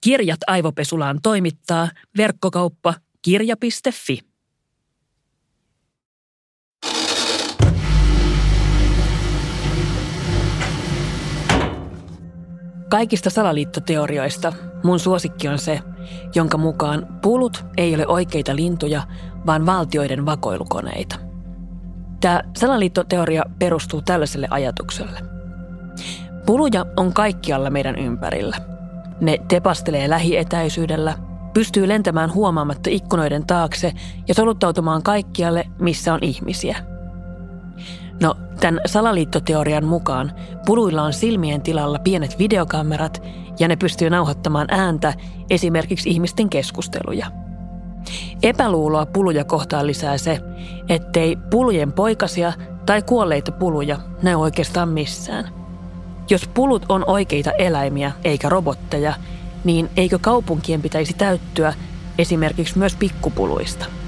Kirjat aivopesulaan toimittaa verkkokauppa kirja.fi. Kaikista salaliittoteorioista mun suosikki on se, jonka mukaan pulut ei ole oikeita lintuja, vaan valtioiden vakoilukoneita. Tämä salaliittoteoria perustuu tällaiselle ajatukselle. Puluja on kaikkialla meidän ympärillä. Ne tepastelee lähietäisyydellä, pystyy lentämään huomaamatta ikkunoiden taakse ja soluttautumaan kaikkialle, missä on ihmisiä – No, tämän salaliittoteorian mukaan puluilla on silmien tilalla pienet videokamerat ja ne pystyy nauhoittamaan ääntä esimerkiksi ihmisten keskusteluja. Epäluuloa puluja kohtaan lisää se, ettei pulujen poikasia tai kuolleita puluja näy oikeastaan missään. Jos pulut on oikeita eläimiä eikä robotteja, niin eikö kaupunkien pitäisi täyttyä esimerkiksi myös pikkupuluista –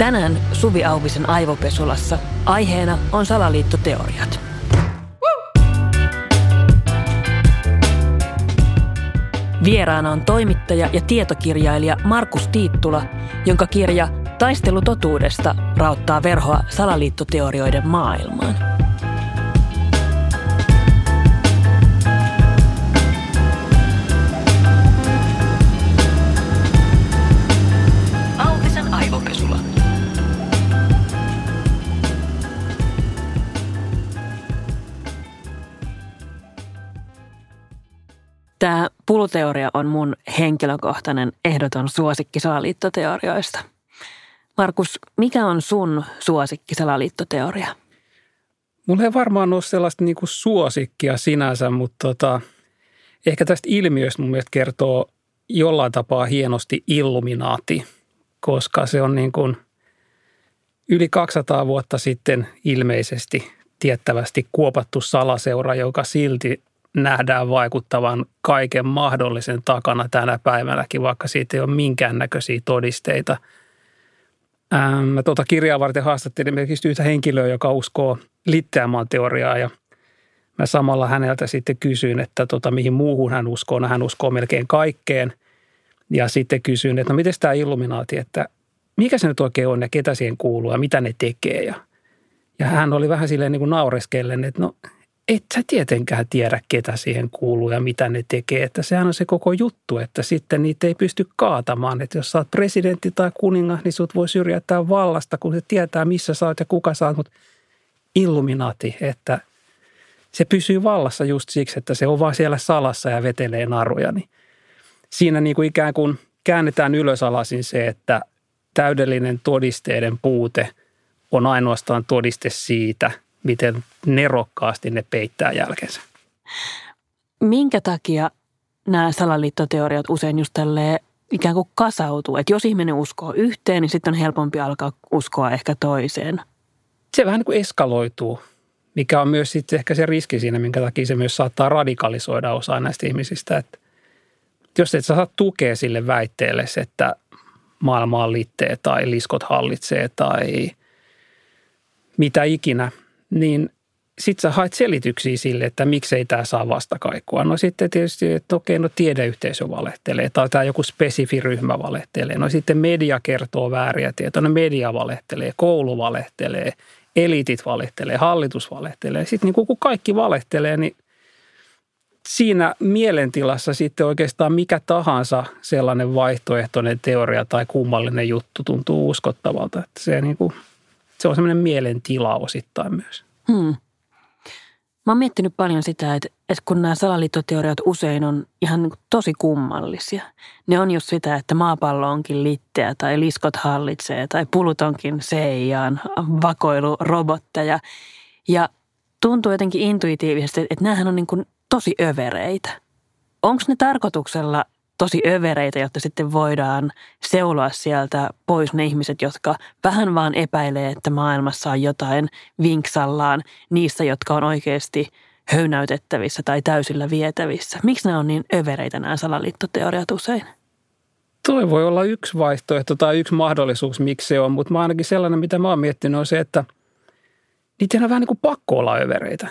Tänään Suvi Auvisen aivopesulassa aiheena on salaliittoteoriat. Vieraana on toimittaja ja tietokirjailija Markus Tiittula, jonka kirja Taistelu totuudesta rauttaa verhoa salaliittoteorioiden maailmaan. Tämä puluteoria on mun henkilökohtainen ehdoton suosikki salaliittoteorioista. Markus, mikä on sun suosikki salaliittoteoria? Mulla ei varmaan ole sellaista niin kuin suosikkia sinänsä, mutta tota, ehkä tästä ilmiöstä mun mielestä kertoo jollain tapaa hienosti Illuminaati, koska se on niin kuin yli 200 vuotta sitten ilmeisesti tiettävästi kuopattu salaseura, joka silti nähdään vaikuttavan kaiken mahdollisen takana tänä päivänäkin, vaikka siitä ei ole minkäännäköisiä todisteita. Ähm, mä tuota kirjaa varten haastattelin esimerkiksi yhtä henkilöä, joka uskoo Litteämaan teoriaa ja mä samalla häneltä sitten kysyin, että tota, mihin muuhun hän uskoo. No, hän uskoo melkein kaikkeen ja sitten kysyin, että no miten tämä illuminaati, että mikä se nyt oikein on ja ketä siihen kuuluu ja mitä ne tekee ja ja hän oli vähän silleen niin kuin naureskellen, että no et sä tietenkään tiedä, ketä siihen kuuluu ja mitä ne tekee. Että sehän on se koko juttu, että sitten niitä ei pysty kaatamaan. Että jos sä oot presidentti tai kuningas, niin sut voi syrjäyttää vallasta, kun se tietää, missä sä oot ja kuka sä oot. Mutta illuminati, että se pysyy vallassa just siksi, että se on vaan siellä salassa ja vetelee naruja. Niin siinä niin kuin ikään kuin käännetään ylösalasin se, että täydellinen todisteiden puute on ainoastaan todiste siitä – miten nerokkaasti ne peittää jälkensä. Minkä takia nämä salaliittoteoriat usein just ikään kuin kasautuu? Että jos ihminen uskoo yhteen, niin sitten on helpompi alkaa uskoa ehkä toiseen. Se vähän niin kuin eskaloituu, mikä on myös sitten ehkä se riski siinä, minkä takia se myös saattaa radikalisoida osaa näistä ihmisistä. Että jos et saa tukea sille väitteelle, että maailma on littee tai liskot hallitsee tai mitä ikinä – niin sitten sä haet selityksiä sille, että miksei tämä saa vastakaikua. No sitten tietysti, että okei, no tiedeyhteisö valehtelee tai tämä joku spesifi ryhmä valehtelee. No sitten media kertoo vääriä tietoja. No media valehtelee, koulu valehtelee, elitit valehtelee, hallitus valehtelee. Sitten niin kun kaikki valehtelee, niin siinä mielentilassa sitten oikeastaan mikä tahansa sellainen vaihtoehtoinen teoria tai kummallinen juttu tuntuu uskottavalta. Että se niin kuin – se on semmoinen mielentila osittain myös. Hmm. Mä oon miettinyt paljon sitä, että, että kun nämä salaliittoteoriat usein on ihan niin tosi kummallisia. Ne on just sitä, että maapallo onkin litteä tai liskot hallitsee tai pulut onkin Seijan vakoilurobotteja. Ja tuntuu jotenkin intuitiivisesti, että näähän on niin kuin tosi övereitä. Onko ne tarkoituksella tosi övereitä, jotta sitten voidaan seuloa sieltä pois ne ihmiset, jotka vähän vaan epäilee, että maailmassa on jotain vinksallaan niissä, jotka on oikeasti höynäytettävissä tai täysillä vietävissä. Miksi nämä on niin övereitä nämä salaliittoteoriat usein? Toi voi olla yksi vaihtoehto tai yksi mahdollisuus, miksi se on, mutta mä ainakin sellainen, mitä mä oon miettinyt, on se, että niitä on vähän niin kuin pakko olla övereitä.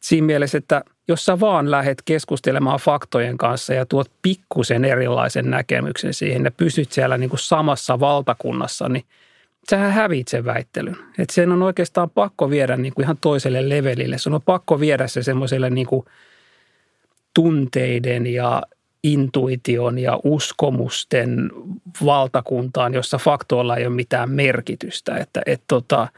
Siinä mielessä, että jos sä vaan lähdet keskustelemaan faktojen kanssa ja tuot pikkusen erilaisen näkemyksen siihen ja pysyt siellä niin kuin samassa valtakunnassa, niin sähän hävit sen väittelyn. Että sen on oikeastaan pakko viedä niin kuin ihan toiselle levelille. Se on pakko viedä se semmoiselle niin kuin tunteiden ja intuition ja uskomusten valtakuntaan, jossa faktoilla ei ole mitään merkitystä. Että et tota,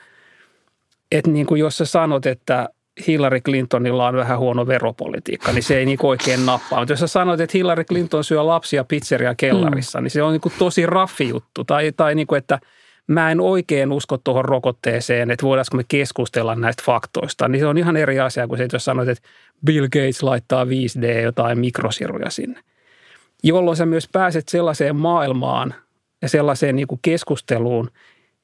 et niin kuin jos sä sanot, että Hillary Clintonilla on vähän huono veropolitiikka, niin se ei niin oikein nappaa. Mutta jos sä sanot, että Hillary Clinton syö lapsia pizzeria kellarissa, mm. niin se on niin tosi raffi juttu. Tai, tai niin kuin, että mä en oikein usko tuohon rokotteeseen, että voidaanko me keskustella näistä faktoista. Niin se on ihan eri asia kuin se, että jos sanot, että Bill Gates laittaa 5D jotain mikrosiruja sinne jolloin sä myös pääset sellaiseen maailmaan ja sellaiseen niin kuin keskusteluun,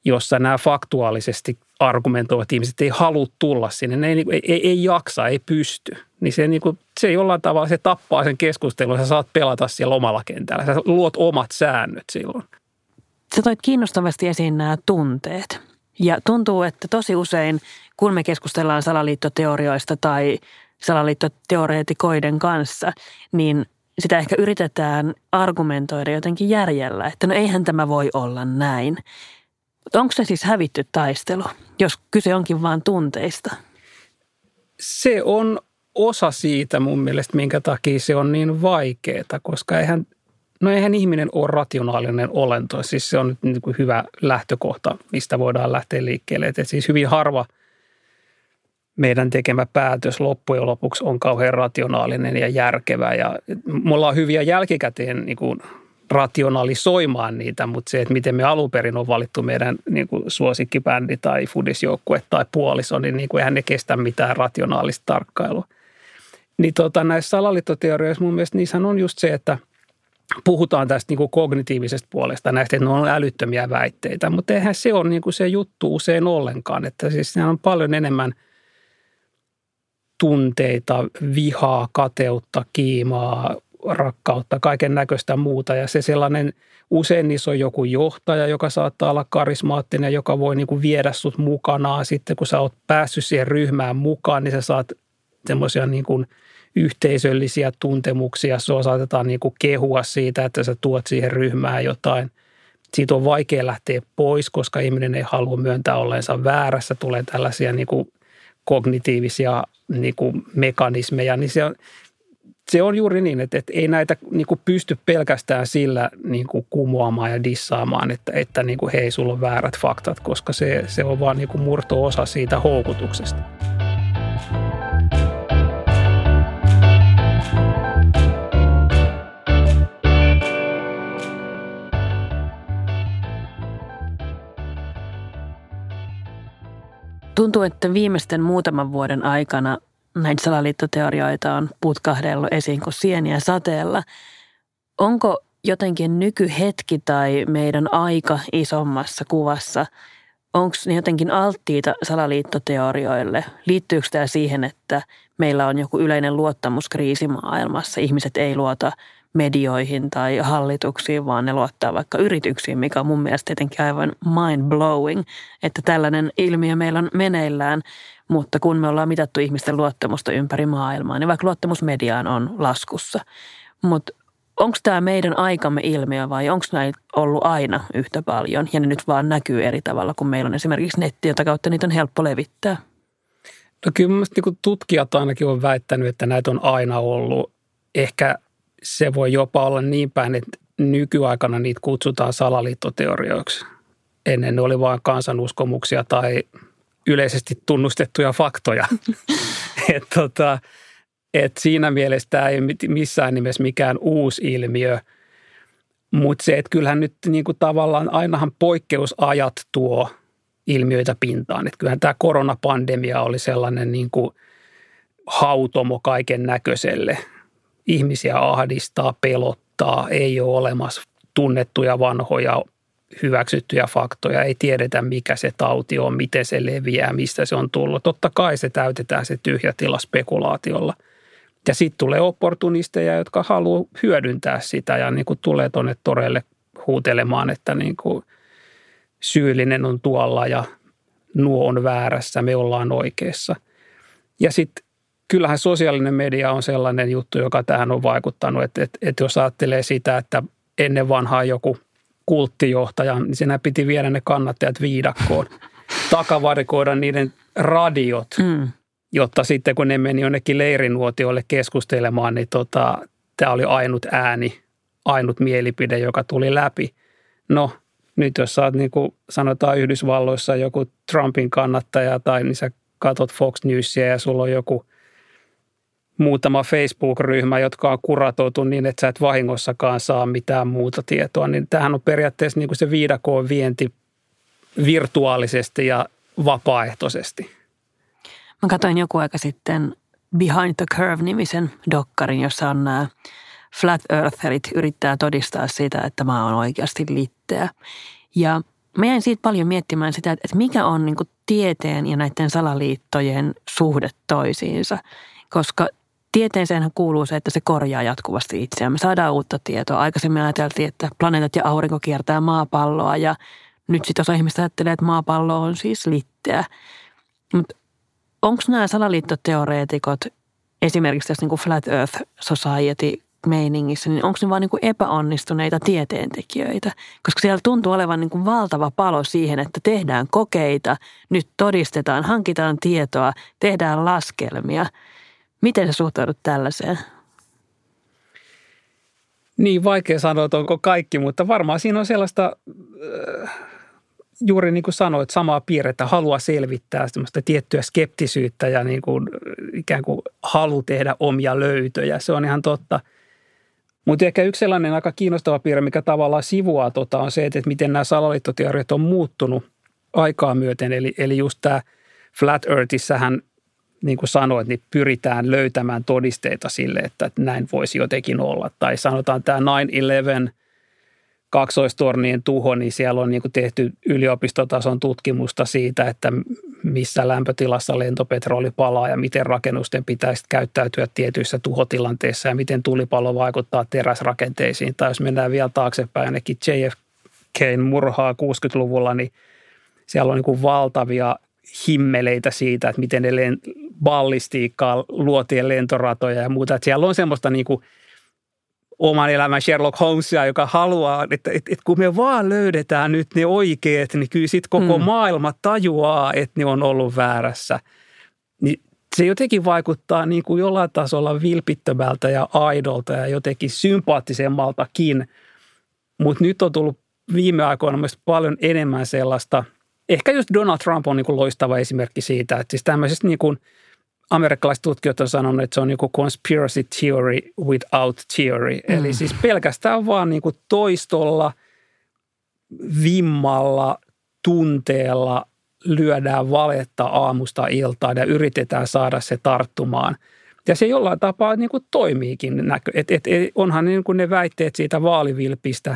jossa nämä faktuaalisesti argumentoivat ihmiset ei halua tulla sinne, ne ei, ei, ei, ei jaksa, ei pysty. Niin se, niin kuin, se jollain tavalla se tappaa sen keskustelun, sä saat pelata siellä omalla kentällä, sä luot omat säännöt silloin. Sä toit kiinnostavasti esiin nämä tunteet. Ja tuntuu, että tosi usein, kun me keskustellaan salaliittoteorioista tai salaliittoteoreetikoiden kanssa, niin sitä ehkä yritetään argumentoida jotenkin järjellä, että no eihän tämä voi olla näin. Onko se siis hävitty taistelu, jos kyse onkin vain tunteista? Se on osa siitä mun mielestä, minkä takia se on niin vaikeaa, koska eihän, no eihän ihminen ole rationaalinen olento. Siis se on nyt niin kuin hyvä lähtökohta, mistä voidaan lähteä liikkeelle. Et siis hyvin harva – meidän tekemä päätös loppujen lopuksi on kauhean rationaalinen ja järkevä. Ja mulla on hyviä jälkikäteen niin kuin rationalisoimaan niitä, mutta se, että miten me alun perin on valittu meidän niin kuin suosikkibändi tai fudisjoukkue tai puoliso, niin, niin kuin eihän ne kestä mitään rationaalista tarkkailua. Niin tota, näissä salaliittoteorioissa mun mielestä niissä on just se, että puhutaan tästä niin kuin kognitiivisesta puolesta näistä, että ne on älyttömiä väitteitä, mutta eihän se ole niin kuin se juttu usein ollenkaan, että siis on paljon enemmän – tunteita, vihaa, kateutta, kiimaa, rakkautta, kaiken näköistä muuta. Ja se sellainen, usein on joku johtaja, joka saattaa olla karismaattinen, joka voi niin kuin viedä sut mukanaan. Sitten kun sä oot päässyt siihen ryhmään mukaan, niin sä saat semmoisia niin kuin yhteisöllisiä tuntemuksia. Sua saatetaan niin kuin kehua siitä, että sä tuot siihen ryhmään jotain. Siitä on vaikea lähteä pois, koska ihminen ei halua myöntää olleensa väärässä. Tulee tällaisia niin kuin kognitiivisia niin kuin mekanismeja, niin se on, se on juuri niin, että, että ei näitä niin kuin pysty pelkästään sillä niin kuin kumoamaan ja dissaamaan, että, että niin kuin, hei, sulla on väärät faktat, koska se, se on vaan niin kuin murto-osa siitä houkutuksesta. Tuntuu, että viimeisten muutaman vuoden aikana näitä salaliittoteorioita on putkahdellut esiin kuin sieniä sateella. Onko jotenkin nykyhetki tai meidän aika isommassa kuvassa, onko ne jotenkin alttiita salaliittoteorioille? Liittyykö tämä siihen, että meillä on joku yleinen luottamuskriisi maailmassa? Ihmiset ei luota medioihin tai hallituksiin, vaan ne luottaa vaikka yrityksiin, mikä on mun mielestä tietenkin aivan mind-blowing, että tällainen ilmiö meillä on meneillään, mutta kun me ollaan mitattu ihmisten luottamusta ympäri maailmaa, niin vaikka luottamus mediaan on laskussa. Mutta onko tämä meidän aikamme ilmiö vai onko näitä ollut aina yhtä paljon ja ne nyt vaan näkyy eri tavalla, kun meillä on esimerkiksi netti, jota kautta niitä on helppo levittää? No kyllä mielestäni niin tutkijat ainakin on väittänyt, että näitä on aina ollut. Ehkä se voi jopa olla niin päin, että nykyaikana niitä kutsutaan salaliittoteorioiksi. Ennen ne oli vain kansanuskomuksia tai yleisesti tunnustettuja faktoja. et tota, et siinä mielessä tämä ei missään nimessä mikään uusi ilmiö, mutta se, että kyllähän nyt niin kuin tavallaan ainahan poikkeusajat tuo ilmiöitä pintaan. Että kyllähän tämä koronapandemia oli sellainen niin kuin hautomo kaiken näköiselle – ihmisiä ahdistaa, pelottaa, ei ole olemassa tunnettuja vanhoja hyväksyttyjä faktoja, ei tiedetä mikä se tauti on, miten se leviää, mistä se on tullut. Totta kai se täytetään se tyhjä tila spekulaatiolla. Ja sitten tulee opportunisteja, jotka haluaa hyödyntää sitä ja niin kuin tulee tuonne toreille huutelemaan, että niin kuin syyllinen on tuolla ja nuo on väärässä, me ollaan oikeassa. Ja sitten kyllähän sosiaalinen media on sellainen juttu, joka tähän on vaikuttanut, että, että, että jos ajattelee sitä, että ennen vanhaa joku kulttijohtaja, niin siinä piti viedä ne kannattajat viidakkoon, takavarikoida niiden radiot, mm. jotta sitten kun ne meni jonnekin leirinuotioille keskustelemaan, niin tota, tämä oli ainut ääni, ainut mielipide, joka tuli läpi. No, nyt jos sä oot niin kuin sanotaan Yhdysvalloissa joku Trumpin kannattaja tai niin sä katot Fox Newsia ja sulla on joku muutama Facebook-ryhmä, jotka on kuratoitu niin, että sä et vahingossakaan saa mitään muuta tietoa, niin tämähän on periaatteessa niin kuin se viidakoon vienti virtuaalisesti ja vapaaehtoisesti. Mä katsoin joku aika sitten Behind the Curve-nimisen dokkarin, jossa on nämä flat eartherit yrittää todistaa sitä, että maa on oikeasti litteä. Ja mä jäin siitä paljon miettimään sitä, että mikä on niin tieteen ja näiden salaliittojen suhde toisiinsa. Koska tieteeseenhän kuuluu se, että se korjaa jatkuvasti itseään. Me saadaan uutta tietoa. Aikaisemmin ajateltiin, että planeetat ja aurinko kiertää maapalloa ja nyt sitten osa ihmistä ajattelee, että maapallo on siis litteä. Mutta onko nämä salaliittoteoreetikot esimerkiksi tässä niin kuin Flat Earth Society meiningissä, niin onko ne vaan niin kuin epäonnistuneita tieteentekijöitä? Koska siellä tuntuu olevan niin kuin valtava palo siihen, että tehdään kokeita, nyt todistetaan, hankitaan tietoa, tehdään laskelmia. Miten sä suhtaudut tällaiseen? Niin, vaikea sanoa, että onko kaikki, mutta varmaan siinä on sellaista, äh, juuri niin kuin sanoit, samaa piirrettä, halua selvittää semmoista tiettyä skeptisyyttä ja niin kuin, ikään kuin halu tehdä omia löytöjä. Se on ihan totta – mutta ehkä yksi sellainen aika kiinnostava piirre, mikä tavallaan sivuaa tota, on se, että miten nämä salaliittoteoriat on muuttunut aikaa myöten. Eli, eli just tämä Flat Earthissähän, niin kuin sanoit, niin pyritään löytämään todisteita sille, että näin voisi jotenkin olla. Tai sanotaan tämä 9-11 kaksoistornien tuho, niin siellä on niin kuin tehty yliopistotason tutkimusta siitä, että missä lämpötilassa lentopetroli palaa ja miten rakennusten pitäisi käyttäytyä tietyissä tuhotilanteissa ja miten tulipalo vaikuttaa teräsrakenteisiin. Tai jos mennään vielä taaksepäin ainakin JFKn murhaa 60-luvulla, niin siellä on niin kuin valtavia himmeleitä siitä, että miten ne ballistiikkaa luotien lentoratoja ja muuta. Että siellä on semmoista niin kuin – oman elämän Sherlock Holmesia, joka haluaa, että, että, että kun me vaan löydetään nyt ne oikeat, niin kyllä sitten koko mm. maailma tajuaa, että ne on ollut väärässä. Niin se jotenkin vaikuttaa niin kuin jollain tasolla vilpittömältä ja aidolta ja jotenkin sympaattisemmaltakin. Mutta nyt on tullut viime aikoina myös paljon enemmän sellaista, ehkä just Donald Trump on niin kuin loistava esimerkki siitä, että siis tämmöisestä niin kuin – amerikkalaiset tutkijat on sanonut, että se on niin kuin conspiracy theory without theory. Mm. Eli siis pelkästään vaan niin kuin toistolla, vimmalla, tunteella lyödään valetta aamusta iltaan ja yritetään saada se tarttumaan. Ja se jollain tapaa niin kuin toimiikin. Näkö. Et, et, et, onhan niin kuin ne väitteet siitä vaalivilpistä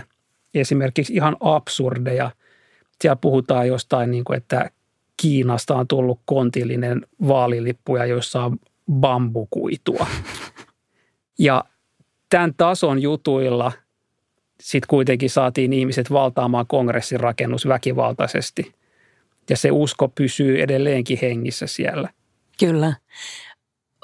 esimerkiksi ihan absurdeja. Siellä puhutaan jostain, niin kuin, että Kiinasta on tullut kontillinen vaalilippuja, joissa on bambukuitua. Ja tämän tason jutuilla sitten kuitenkin saatiin ihmiset valtaamaan kongressin rakennus väkivaltaisesti. Ja se usko pysyy edelleenkin hengissä siellä. Kyllä.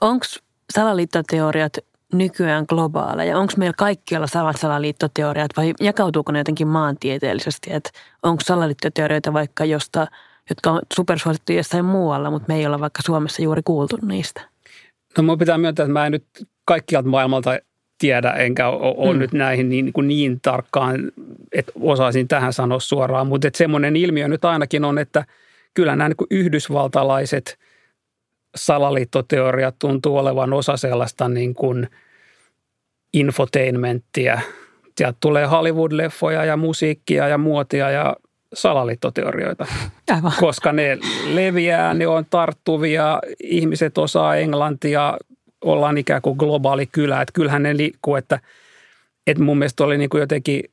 Onko salaliittoteoriat nykyään globaaleja? Onko meillä kaikkialla samat salaliittoteoriat vai jakautuuko ne jotenkin maantieteellisesti? Että onko salaliittoteorioita vaikka josta – jotka on supersuosittuja jossain muualla, mutta me ei olla vaikka Suomessa juuri kuultu niistä? No minun pitää myöntää, että mä en nyt kaikkialta maailmalta tiedä, enkä ole mm. nyt näihin niin, niin, niin tarkkaan, että osaisin tähän sanoa suoraan. Mutta että semmoinen ilmiö nyt ainakin on, että kyllä nämä niin yhdysvaltalaiset salaliittoteoriat tuntuu olevan osa sellaista niin kuin infotainmenttia. Sieltä tulee Hollywood-leffoja ja musiikkia ja muotia ja salaliittoteorioita, Aivan. koska ne leviää, ne on tarttuvia, ihmiset osaa englantia, ollaan ikään kuin globaali kylä, että kyllähän ne liikkuu, että, että mun mielestä oli niin kuin jotenkin,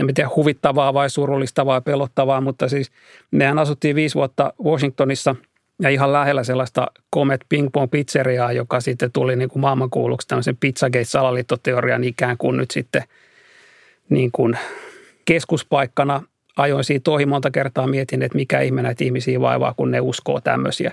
en tiedä huvittavaa vai surullista vai pelottavaa, mutta siis mehän asuttiin viisi vuotta Washingtonissa ja ihan lähellä sellaista Comet Ping Pong pizzeriaa, joka sitten tuli niin kuin maailmankuuluksi tämmöisen Pizzagate-salaliittoteorian ikään kuin nyt sitten niin kuin keskuspaikkana – ajoin siitä ohi monta kertaa mietin, että mikä ihme näitä ihmisiä vaivaa, kun ne uskoo tämmöisiä.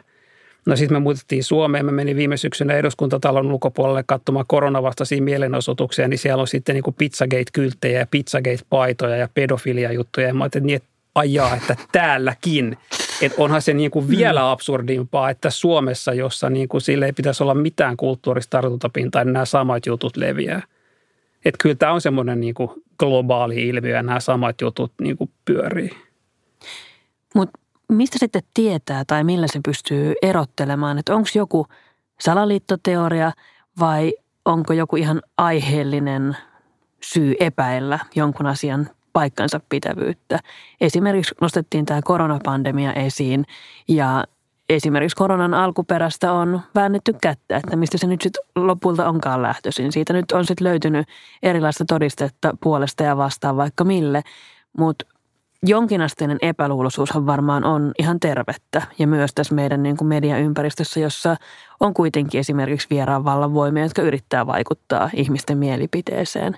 No sitten me muutettiin Suomeen. Mä menin viime syksynä eduskuntatalon ulkopuolelle katsomaan koronavastaisia mielenosoituksia, niin siellä on sitten niin Pizzagate-kylttejä ja Pizzagate-paitoja ja pedofilia-juttuja. Ja mä ajattelin, niin, että ajaa, että täälläkin. Että onhan se niin kuin vielä mm. absurdimpaa, että Suomessa, jossa niin kuin sille ei pitäisi olla mitään kulttuurista tartuntapintaa, niin nämä samat jutut leviää. Että kyllä tämä on semmoinen niin kuin globaali ilmiö ja nämä samat jutut niin kuin pyörii. Mutta mistä sitten tietää tai millä se pystyy erottelemaan, että onko joku salaliittoteoria vai onko joku ihan aiheellinen syy epäillä jonkun asian paikkansa pitävyyttä. Esimerkiksi nostettiin tämä koronapandemia esiin ja esimerkiksi koronan alkuperästä on väännetty kättä, että mistä se nyt sitten lopulta onkaan lähtöisin. Siitä nyt on sitten löytynyt erilaista todistetta puolesta ja vastaan vaikka mille, mutta jonkinasteinen epäluuloisuushan varmaan on ihan tervettä ja myös tässä meidän niin kuin mediaympäristössä, jossa on kuitenkin esimerkiksi vieraan vallan voimia, jotka yrittää vaikuttaa ihmisten mielipiteeseen.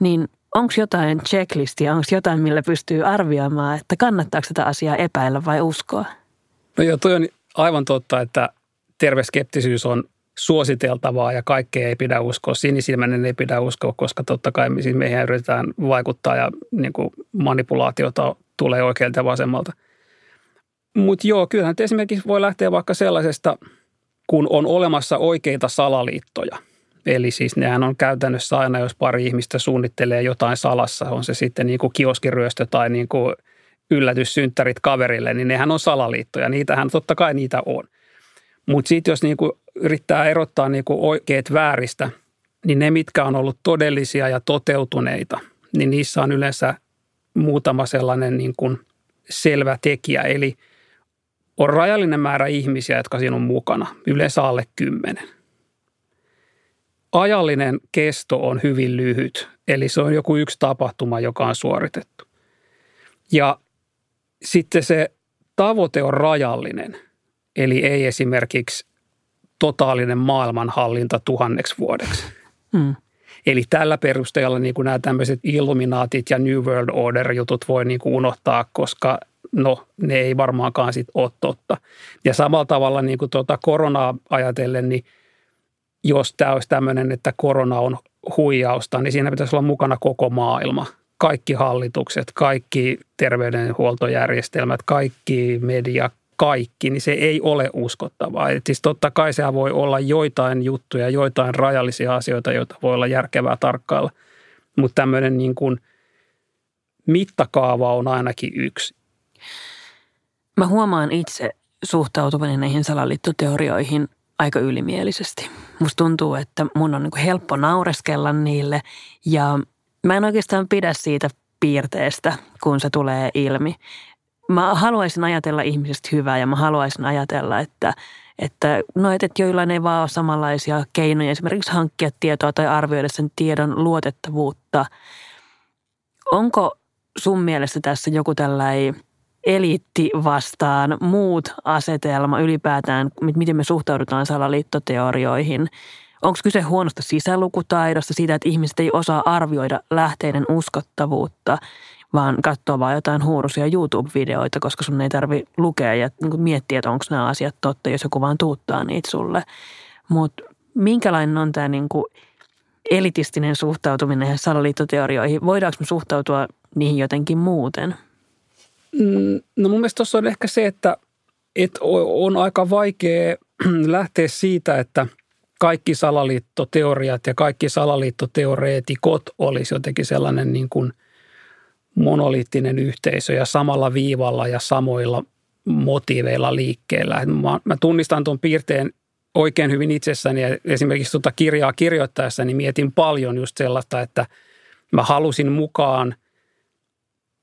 Niin onko jotain checklistia, onko jotain, millä pystyy arvioimaan, että kannattaako tätä asiaa epäillä vai uskoa? No joo, toi on aivan totta, että terve skeptisyys on suositeltavaa ja kaikkea ei pidä uskoa. Sinisilmäinen ei pidä uskoa, koska totta kai siis meihin yritetään vaikuttaa ja niin kuin manipulaatiota tulee oikealta ja vasemmalta. Mutta joo, kyllähän esimerkiksi voi lähteä vaikka sellaisesta, kun on olemassa oikeita salaliittoja. Eli siis nehän on käytännössä aina, jos pari ihmistä suunnittelee jotain salassa, on se sitten niin kuin kioskiryöstö tai niin kuin yllätyssynttärit kaverille, niin nehän on salaliittoja. Niitähän totta kai niitä on. Mutta sitten jos niinku yrittää erottaa niinku oikeat vääristä, niin ne, mitkä on ollut todellisia ja toteutuneita, niin niissä on yleensä muutama sellainen niinku selvä tekijä. Eli on rajallinen määrä ihmisiä, jotka siinä on mukana, yleensä alle kymmenen. Ajallinen kesto on hyvin lyhyt, eli se on joku yksi tapahtuma, joka on suoritettu. Ja sitten se tavoite on rajallinen – Eli ei esimerkiksi totaalinen maailmanhallinta tuhanneksi vuodeksi. Mm. Eli tällä perusteella niin kuin nämä tämmöiset illuminaatit ja New World Order-jutut voi niin kuin unohtaa, koska no ne ei varmaankaan sit ole totta. Ja samalla tavalla niin kuin tuota koronaa ajatellen, niin jos tämä olisi tämmöinen, että korona on huijausta, niin siinä pitäisi olla mukana koko maailma. Kaikki hallitukset, kaikki terveydenhuoltojärjestelmät, kaikki media, kaikki, niin se ei ole uskottavaa. Et siis totta kai se voi olla joitain juttuja, joitain rajallisia asioita, joita voi olla järkevää tarkkailla. Mutta tämmöinen niin kuin mittakaava on ainakin yksi. Mä huomaan itse suhtautuvani näihin salaliittoteorioihin aika ylimielisesti. Musta tuntuu, että mun on niin helppo naureskella niille ja mä en oikeastaan pidä siitä piirteestä, kun se tulee ilmi mä haluaisin ajatella ihmisestä hyvää ja mä haluaisin ajatella, että, että no, että joillain ei vaan ole samanlaisia keinoja esimerkiksi hankkia tietoa tai arvioida sen tiedon luotettavuutta. Onko sun mielestä tässä joku tällainen eliitti vastaan muut asetelma ylipäätään, miten me suhtaudutaan salaliittoteorioihin? Onko kyse huonosta sisälukutaidosta, siitä, että ihmiset ei osaa arvioida lähteiden uskottavuutta vaan katsoa vaan jotain huurusia YouTube-videoita, koska sun ei tarvi lukea ja niin miettiä, että onko nämä asiat totta, jos joku vaan tuuttaa niitä sulle. Mutta minkälainen on tämä niin kuin elitistinen suhtautuminen salaliittoteorioihin? Voidaanko me suhtautua niihin jotenkin muuten? Mm, no mun mielestä tuossa on ehkä se, että, että on aika vaikea lähteä siitä, että kaikki salaliittoteoriat ja kaikki salaliittoteoreetikot olisi jotenkin sellainen niin kuin – monoliittinen yhteisö ja samalla viivalla ja samoilla motiiveilla liikkeellä. Mä, mä tunnistan tuon piirteen oikein hyvin itsessäni ja esimerkiksi tuota kirjaa kirjoittaessani mietin paljon just sellaista, että mä halusin mukaan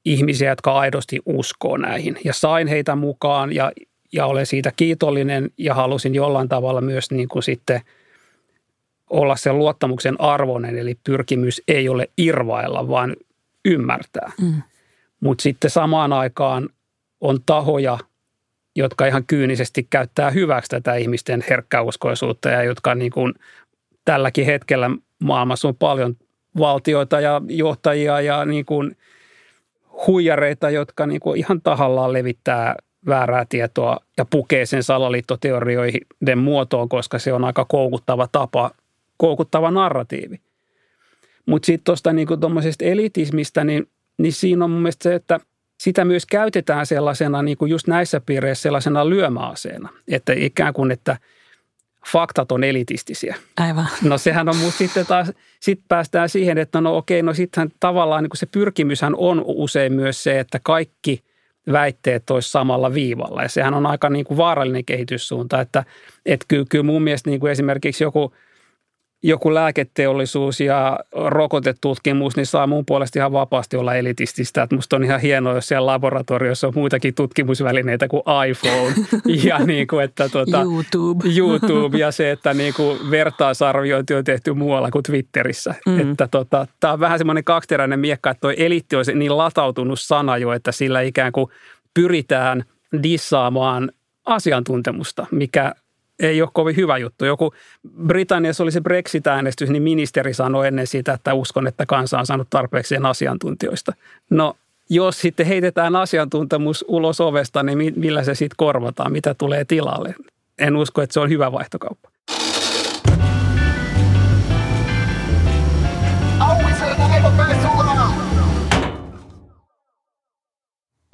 ihmisiä, jotka aidosti uskoo näihin ja sain heitä mukaan ja, ja olen siitä kiitollinen ja halusin jollain tavalla myös niin kuin sitten olla sen luottamuksen arvoinen, eli pyrkimys ei ole irvailla, vaan ymmärtää. Mm. Mutta sitten samaan aikaan on tahoja, jotka ihan kyynisesti käyttää hyväksi tätä ihmisten herkkäuskoisuutta ja jotka niin kuin tälläkin hetkellä maailmassa on paljon valtioita ja johtajia ja niin kuin huijareita, jotka niin kuin ihan tahallaan levittää väärää tietoa ja pukee sen salaliittoteorioiden muotoon, koska se on aika koukuttava tapa, koukuttava narratiivi. Mutta sitten tuosta niin elitismistä, niin, niin siinä on mun mielestä se, että sitä myös käytetään sellaisena, niin kuin just näissä piireissä sellaisena lyömäaseena. Että ikään kuin, että faktat on elitistisiä. Aivan. No sehän on musta sitten taas, sitten päästään siihen, että no okei, no sittenhän tavallaan niin se pyrkimyshän on usein myös se, että kaikki väitteet olisi samalla viivalla. Ja sehän on aika niin kuin vaarallinen kehityssuunta, että, että kyllä, kyllä mun mielestä niin kuin esimerkiksi joku – joku lääketeollisuus ja rokotetutkimus, niin saa mun puolesta ihan vapaasti olla elitististä. Että musta on ihan hienoa, jos siellä laboratoriossa on muitakin tutkimusvälineitä kuin iPhone ja niin kuin, että tuota, YouTube. YouTube ja se, että niin kuin vertaisarviointi on tehty muualla kuin Twitterissä. Mm. Että tota, tämä on vähän semmoinen kaksiteräinen miekka, että toi elitti on niin latautunut sana jo, että sillä ikään kuin pyritään dissaamaan asiantuntemusta, mikä ei ole kovin hyvä juttu. Joku Britanniassa oli se Brexit-äänestys, niin ministeri sanoi ennen sitä, että uskon, että kansa on saanut tarpeeksi asiantuntijoista. No jos sitten heitetään asiantuntemus ulos ovesta, niin millä se sitten korvataan, mitä tulee tilalle? En usko, että se on hyvä vaihtokauppa.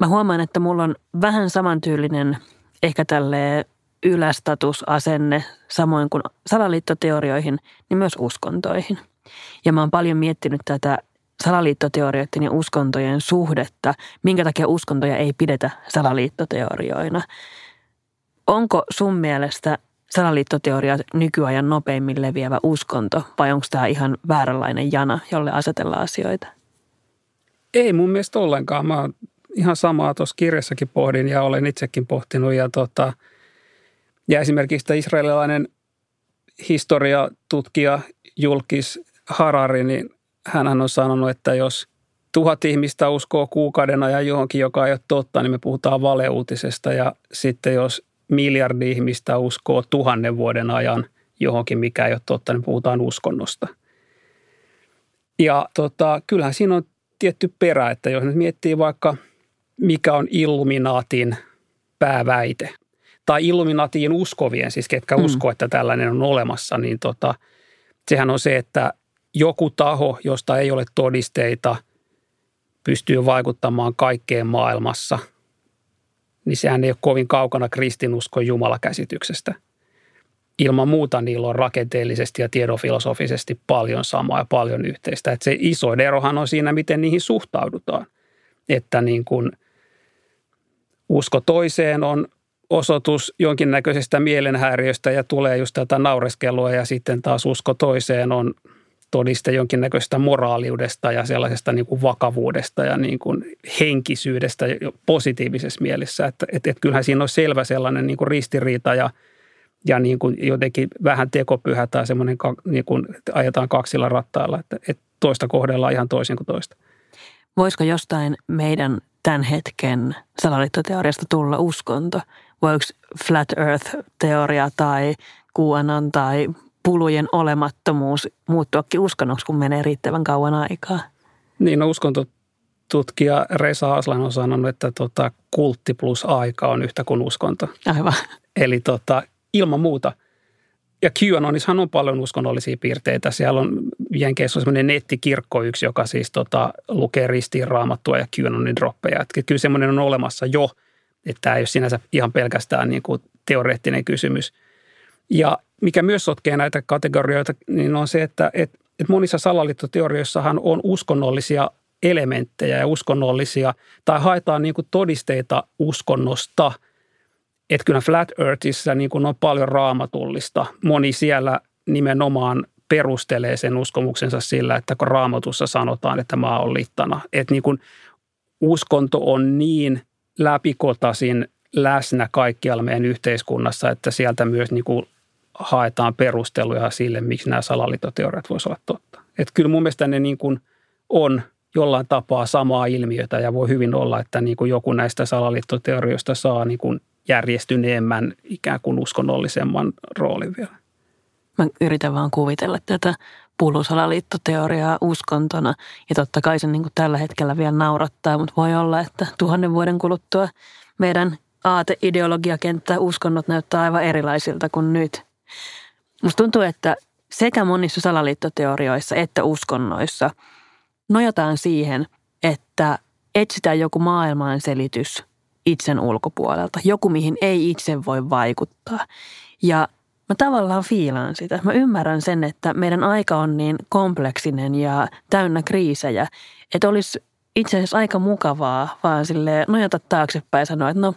Mä huomaan, että mulla on vähän samantyylinen ehkä tälle ylästatusasenne, samoin kuin salaliittoteorioihin, niin myös uskontoihin. Ja mä oon paljon miettinyt tätä salaliittoteorioiden ja uskontojen suhdetta, minkä takia uskontoja ei pidetä salaliittoteorioina. Onko sun mielestä salaliittoteoria nykyajan nopeimmin leviävä uskonto vai onko tämä ihan vääränlainen jana, jolle asetella asioita? Ei mun mielestä ollenkaan. Mä ihan samaa tuossa kirjassakin pohdin ja olen itsekin pohtinut ja tota – ja esimerkiksi tämä israelilainen historiatutkija Julkis Harari, niin hän on sanonut, että jos tuhat ihmistä uskoo kuukauden ajan johonkin, joka ei ole totta, niin me puhutaan valeuutisesta. Ja sitten jos miljardi ihmistä uskoo tuhannen vuoden ajan johonkin, mikä ei ole totta, niin puhutaan uskonnosta. Ja tota, kyllähän siinä on tietty perä, että jos nyt miettii vaikka, mikä on Illuminaatin pääväite – tai Illuminatiin uskovien, siis ketkä mm. uskoo, että tällainen on olemassa, niin tota, sehän on se, että joku taho, josta ei ole todisteita, pystyy vaikuttamaan kaikkeen maailmassa, niin sehän ei ole kovin kaukana kristinuskon jumalakäsityksestä. Ilman muuta niillä on rakenteellisesti ja tiedonfilosofisesti paljon samaa ja paljon yhteistä. Että se iso erohan on siinä, miten niihin suhtaudutaan. Että niin kuin usko toiseen on osoitus jonkinnäköisestä mielenhäiriöstä ja tulee just tätä naureskelua ja sitten taas usko toiseen on todiste jonkinnäköisestä moraaliudesta ja sellaisesta niin kuin vakavuudesta ja niin kuin henkisyydestä positiivisessa mielessä. Että, että, että kyllähän siinä on selvä sellainen niin kuin ristiriita ja, ja niin kuin jotenkin vähän tekopyhä tai semmoinen, niin kuin ajetaan kaksilla rattailla, että, että toista kohdellaan ihan toisin kuin toista. Voisiko jostain meidän tämän hetken salaliittoteoriasta tulla uskonto – voiko flat earth-teoria tai QAnon tai pulujen olemattomuus muuttuakin uskonnoksi, kun menee riittävän kauan aikaa? Niin, no uskontotutkija Resa Aslan on sanonut, että tota, kultti plus aika on yhtä kuin uskonto. Aivan. Eli tota, ilman muuta. Ja QAnonissahan on paljon uskonnollisia piirteitä. Siellä on Jenkeissä on semmoinen nettikirkko yksi, joka siis tota, lukee ristiin raamattua ja QAnonin droppeja. Että kyllä semmoinen on olemassa jo – että tämä ei ole sinänsä ihan pelkästään niin kuin teoreettinen kysymys. Ja mikä myös sotkee näitä kategorioita, niin on se, että, että, että monissa salaliittoteorioissahan on uskonnollisia elementtejä ja uskonnollisia, tai haetaan niin kuin todisteita uskonnosta. Että kyllä Flat Earthissa niin kuin on paljon raamatullista. Moni siellä nimenomaan perustelee sen uskomuksensa sillä, että kun raamatussa sanotaan, että maa on littana. Että niin kuin uskonto on niin – läpikotasin läsnä kaikkialla meidän yhteiskunnassa, että sieltä myös niin kuin haetaan perusteluja sille, miksi nämä salaliittoteoriat voisivat olla totta. Että kyllä mun mielestä ne niin kuin on jollain tapaa samaa ilmiötä ja voi hyvin olla, että niin kuin joku näistä salaliittoteorioista saa niin kuin järjestyneemmän ikään kuin uskonnollisemman roolin vielä. Mä yritän vaan kuvitella tätä pulusalaliittoteoriaa uskontona. Ja totta kai se niin kuin tällä hetkellä vielä naurattaa, mutta voi olla, että tuhannen vuoden kuluttua meidän aateideologiakenttä, uskonnot näyttää aivan erilaisilta kuin nyt. Musta tuntuu, että sekä monissa salaliittoteorioissa että uskonnoissa nojataan siihen, että etsitään joku maailmanselitys itsen ulkopuolelta, joku mihin ei itse voi vaikuttaa. Ja mä tavallaan fiilaan sitä. Mä ymmärrän sen, että meidän aika on niin kompleksinen ja täynnä kriisejä, että olisi itse asiassa aika mukavaa vaan sille nojata taaksepäin ja sanoa, että no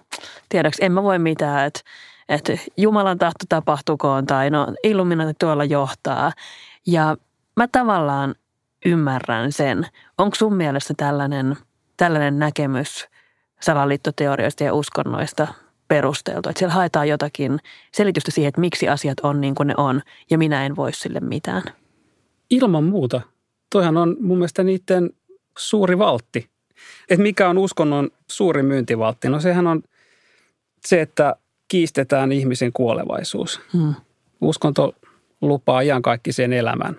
tiedäks, en mä voi mitään, että, että Jumalan tahto tapahtukoon tai no illuminaati tuolla johtaa. Ja mä tavallaan ymmärrän sen. Onko sun mielestä tällainen, tällainen näkemys salaliittoteorioista ja uskonnoista perusteltu? Että siellä haetaan jotakin selitystä siihen, että miksi asiat on niin kuin ne on ja minä en voi sille mitään. Ilman muuta. Toihan on mun mielestä niiden suuri valtti. Että mikä on uskonnon suuri myyntivaltti? No sehän on se, että kiistetään ihmisen kuolevaisuus. Hmm. Uskonto lupaa iankaikkisen elämän.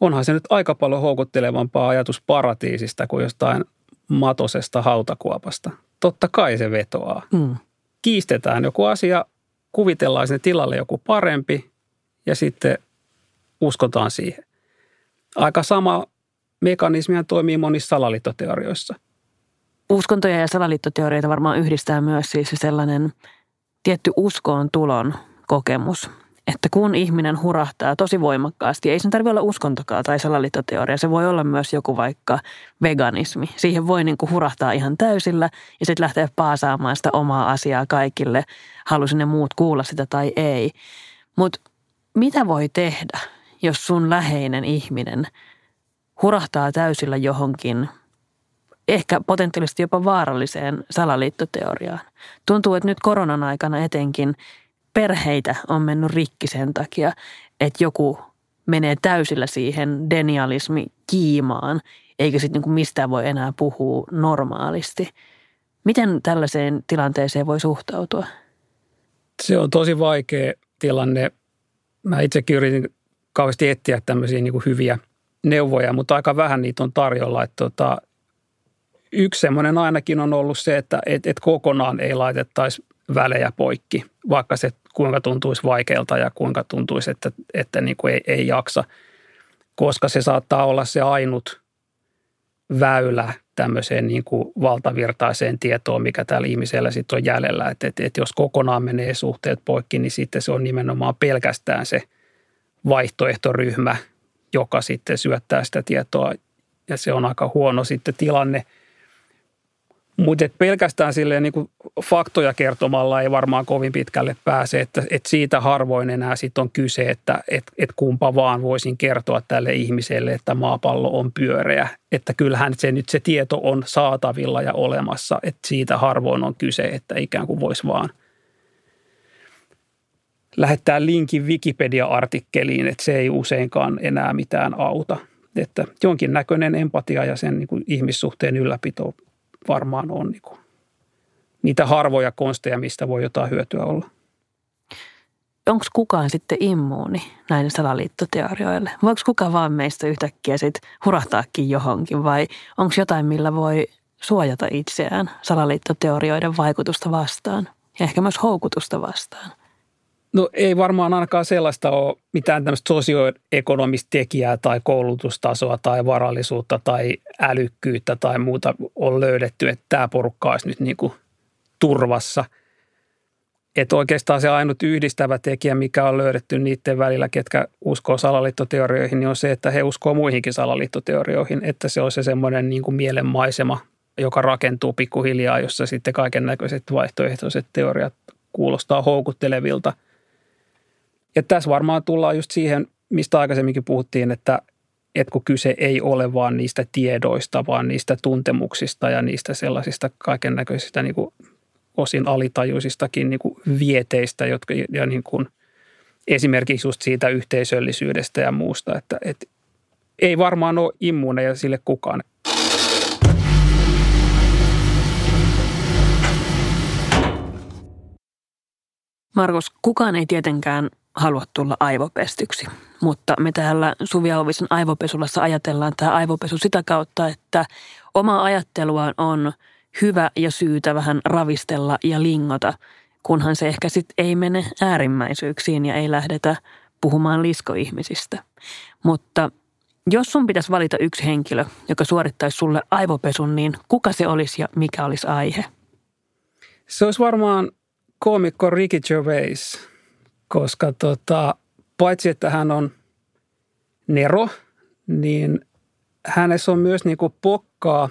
Onhan se nyt aika paljon houkuttelevampaa ajatus paratiisista kuin jostain matosesta hautakuopasta. Totta kai se vetoaa. Hmm. Kiistetään joku asia, kuvitellaan sen tilalle joku parempi ja sitten uskotaan siihen. Aika sama mekanismia toimii monissa salaliittoteorioissa. Uskontoja ja salaliittoteorioita varmaan yhdistää myös siis sellainen tietty uskoon tulon kokemus. Että kun ihminen hurahtaa tosi voimakkaasti, ei sen tarvitse olla uskontokaa tai salaliittoteoria, se voi olla myös joku vaikka veganismi. Siihen voi niin kuin hurahtaa ihan täysillä ja sitten lähteä paasaamaan sitä omaa asiaa kaikille, halusin ne muut kuulla sitä tai ei. Mutta mitä voi tehdä, jos sun läheinen ihminen – hurahtaa täysillä johonkin, ehkä potentiaalisesti jopa vaaralliseen salaliittoteoriaan. Tuntuu, että nyt koronan aikana etenkin perheitä on mennyt rikki sen takia, että joku menee täysillä siihen denialismi kiimaan, eikä sitten niinku mistään voi enää puhua normaalisti. Miten tällaiseen tilanteeseen voi suhtautua? Se on tosi vaikea tilanne. Mä itsekin yritin kauheasti etsiä tämmöisiä niin hyviä – neuvoja, mutta aika vähän niitä on tarjolla. Että tota, yksi semmoinen ainakin on ollut se, että et, et kokonaan ei laitettaisi välejä poikki, vaikka se kuinka tuntuisi vaikealta ja kuinka tuntuisi, että, että niin kuin ei, ei jaksa, koska se saattaa olla se ainut väylä tämmöiseen niin kuin valtavirtaiseen tietoon, mikä täällä ihmisellä sitten on jäljellä. Että, että, että jos kokonaan menee suhteet poikki, niin sitten se on nimenomaan pelkästään se vaihtoehtoryhmä, joka sitten syöttää sitä tietoa ja se on aika huono sitten tilanne. Mutta pelkästään silleen niin faktoja kertomalla ei varmaan kovin pitkälle pääse, että, että siitä harvoin enää sitten on kyse, että, että, että kumpa vaan voisin kertoa tälle ihmiselle, että maapallo on pyöreä. Että kyllähän se nyt se tieto on saatavilla ja olemassa, että siitä harvoin on kyse, että ikään kuin voisi vaan – lähettää linkin Wikipedia-artikkeliin, että se ei useinkaan enää mitään auta. Että jonkinnäköinen empatia ja sen niin kuin ihmissuhteen ylläpito varmaan on niin kuin niitä harvoja konsteja, mistä voi jotain hyötyä olla. Onko kukaan sitten immuuni näille salaliittoteorioille? Voiko kukaan vaan meistä yhtäkkiä sitten hurahtaakin johonkin vai onko jotain, millä voi suojata itseään salaliittoteorioiden vaikutusta vastaan ja ehkä myös houkutusta vastaan? No ei varmaan ainakaan sellaista ole mitään tämmöistä sosioekonomista tekijää tai koulutustasoa tai varallisuutta tai älykkyyttä tai muuta on löydetty, että tämä porukka olisi nyt niin kuin turvassa. Että oikeastaan se ainut yhdistävä tekijä, mikä on löydetty niiden välillä, ketkä uskoo salaliittoteorioihin, niin on se, että he uskoo muihinkin salaliittoteorioihin, että se on se semmoinen niin kuin mielenmaisema, joka rakentuu pikkuhiljaa, jossa sitten kaiken näköiset vaihtoehtoiset teoriat kuulostaa houkuttelevilta – ja tässä varmaan tullaan just siihen, mistä aikaisemminkin puhuttiin, että, että kun kyse ei ole vaan niistä tiedoista, vaan niistä tuntemuksista ja niistä sellaisista kaiken näköisistä niin kuin osin alitajuisistakin niin kuin vieteistä, jotka ja niin kuin esimerkiksi just siitä yhteisöllisyydestä ja muusta, että, että ei varmaan ole immuuneja sille kukaan. Markus, kukaan ei tietenkään halua tulla aivopestyksi. Mutta me täällä Suvi Auvisen aivopesulassa ajatellaan tämä aivopesu sitä kautta, että oma ajattelua on hyvä ja syytä vähän ravistella ja lingota, kunhan se ehkä sitten ei mene äärimmäisyyksiin ja ei lähdetä puhumaan liskoihmisistä. Mutta jos sun pitäisi valita yksi henkilö, joka suorittaisi sulle aivopesun, niin kuka se olisi ja mikä olisi aihe? Se olisi varmaan koomikko Ricky Gervais, koska tota, paitsi että hän on nero, niin hänessä on myös niin kuin pokkaa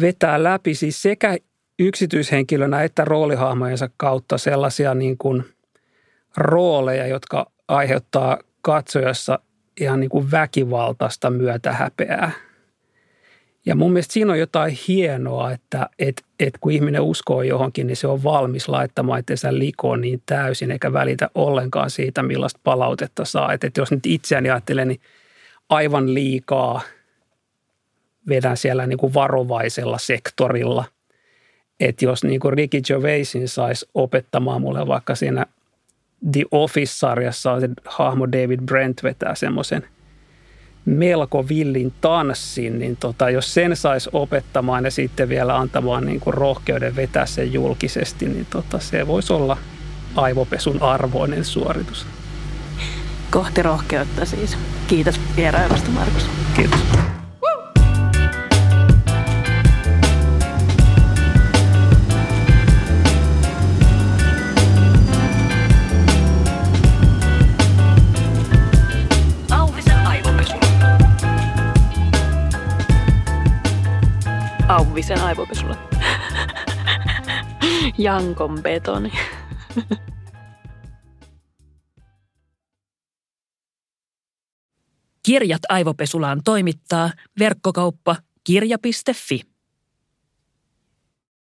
vetää läpi siis sekä yksityishenkilönä että roolihahmojensa kautta sellaisia niin kuin rooleja, jotka aiheuttaa katsojassa ihan niin kuin väkivaltaista myötähäpeää. Ja mun mielestä siinä on jotain hienoa, että et, et kun ihminen uskoo johonkin, niin se on valmis laittamaan itsensä likoon niin täysin, eikä välitä ollenkaan siitä, millaista palautetta saa. Että et jos nyt itseäni ajattelen, niin aivan liikaa vedän siellä niin kuin varovaisella sektorilla. Että jos niin kuin Ricky Gervaisin saisi opettamaan mulle vaikka siinä The Office-sarjassa se hahmo David Brent vetää semmoisen melko villin tanssin, niin tota, jos sen saisi opettamaan ja sitten vielä antamaan niin kuin rohkeuden vetää sen julkisesti, niin tota, se voisi olla aivopesun arvoinen suoritus. Kohti rohkeutta siis. Kiitos vierailusta, Markus. Kiitos. Auvisen aivopesulla. Jankon betoni. Kirjat aivopesulaan toimittaa verkkokauppa kirja.fi.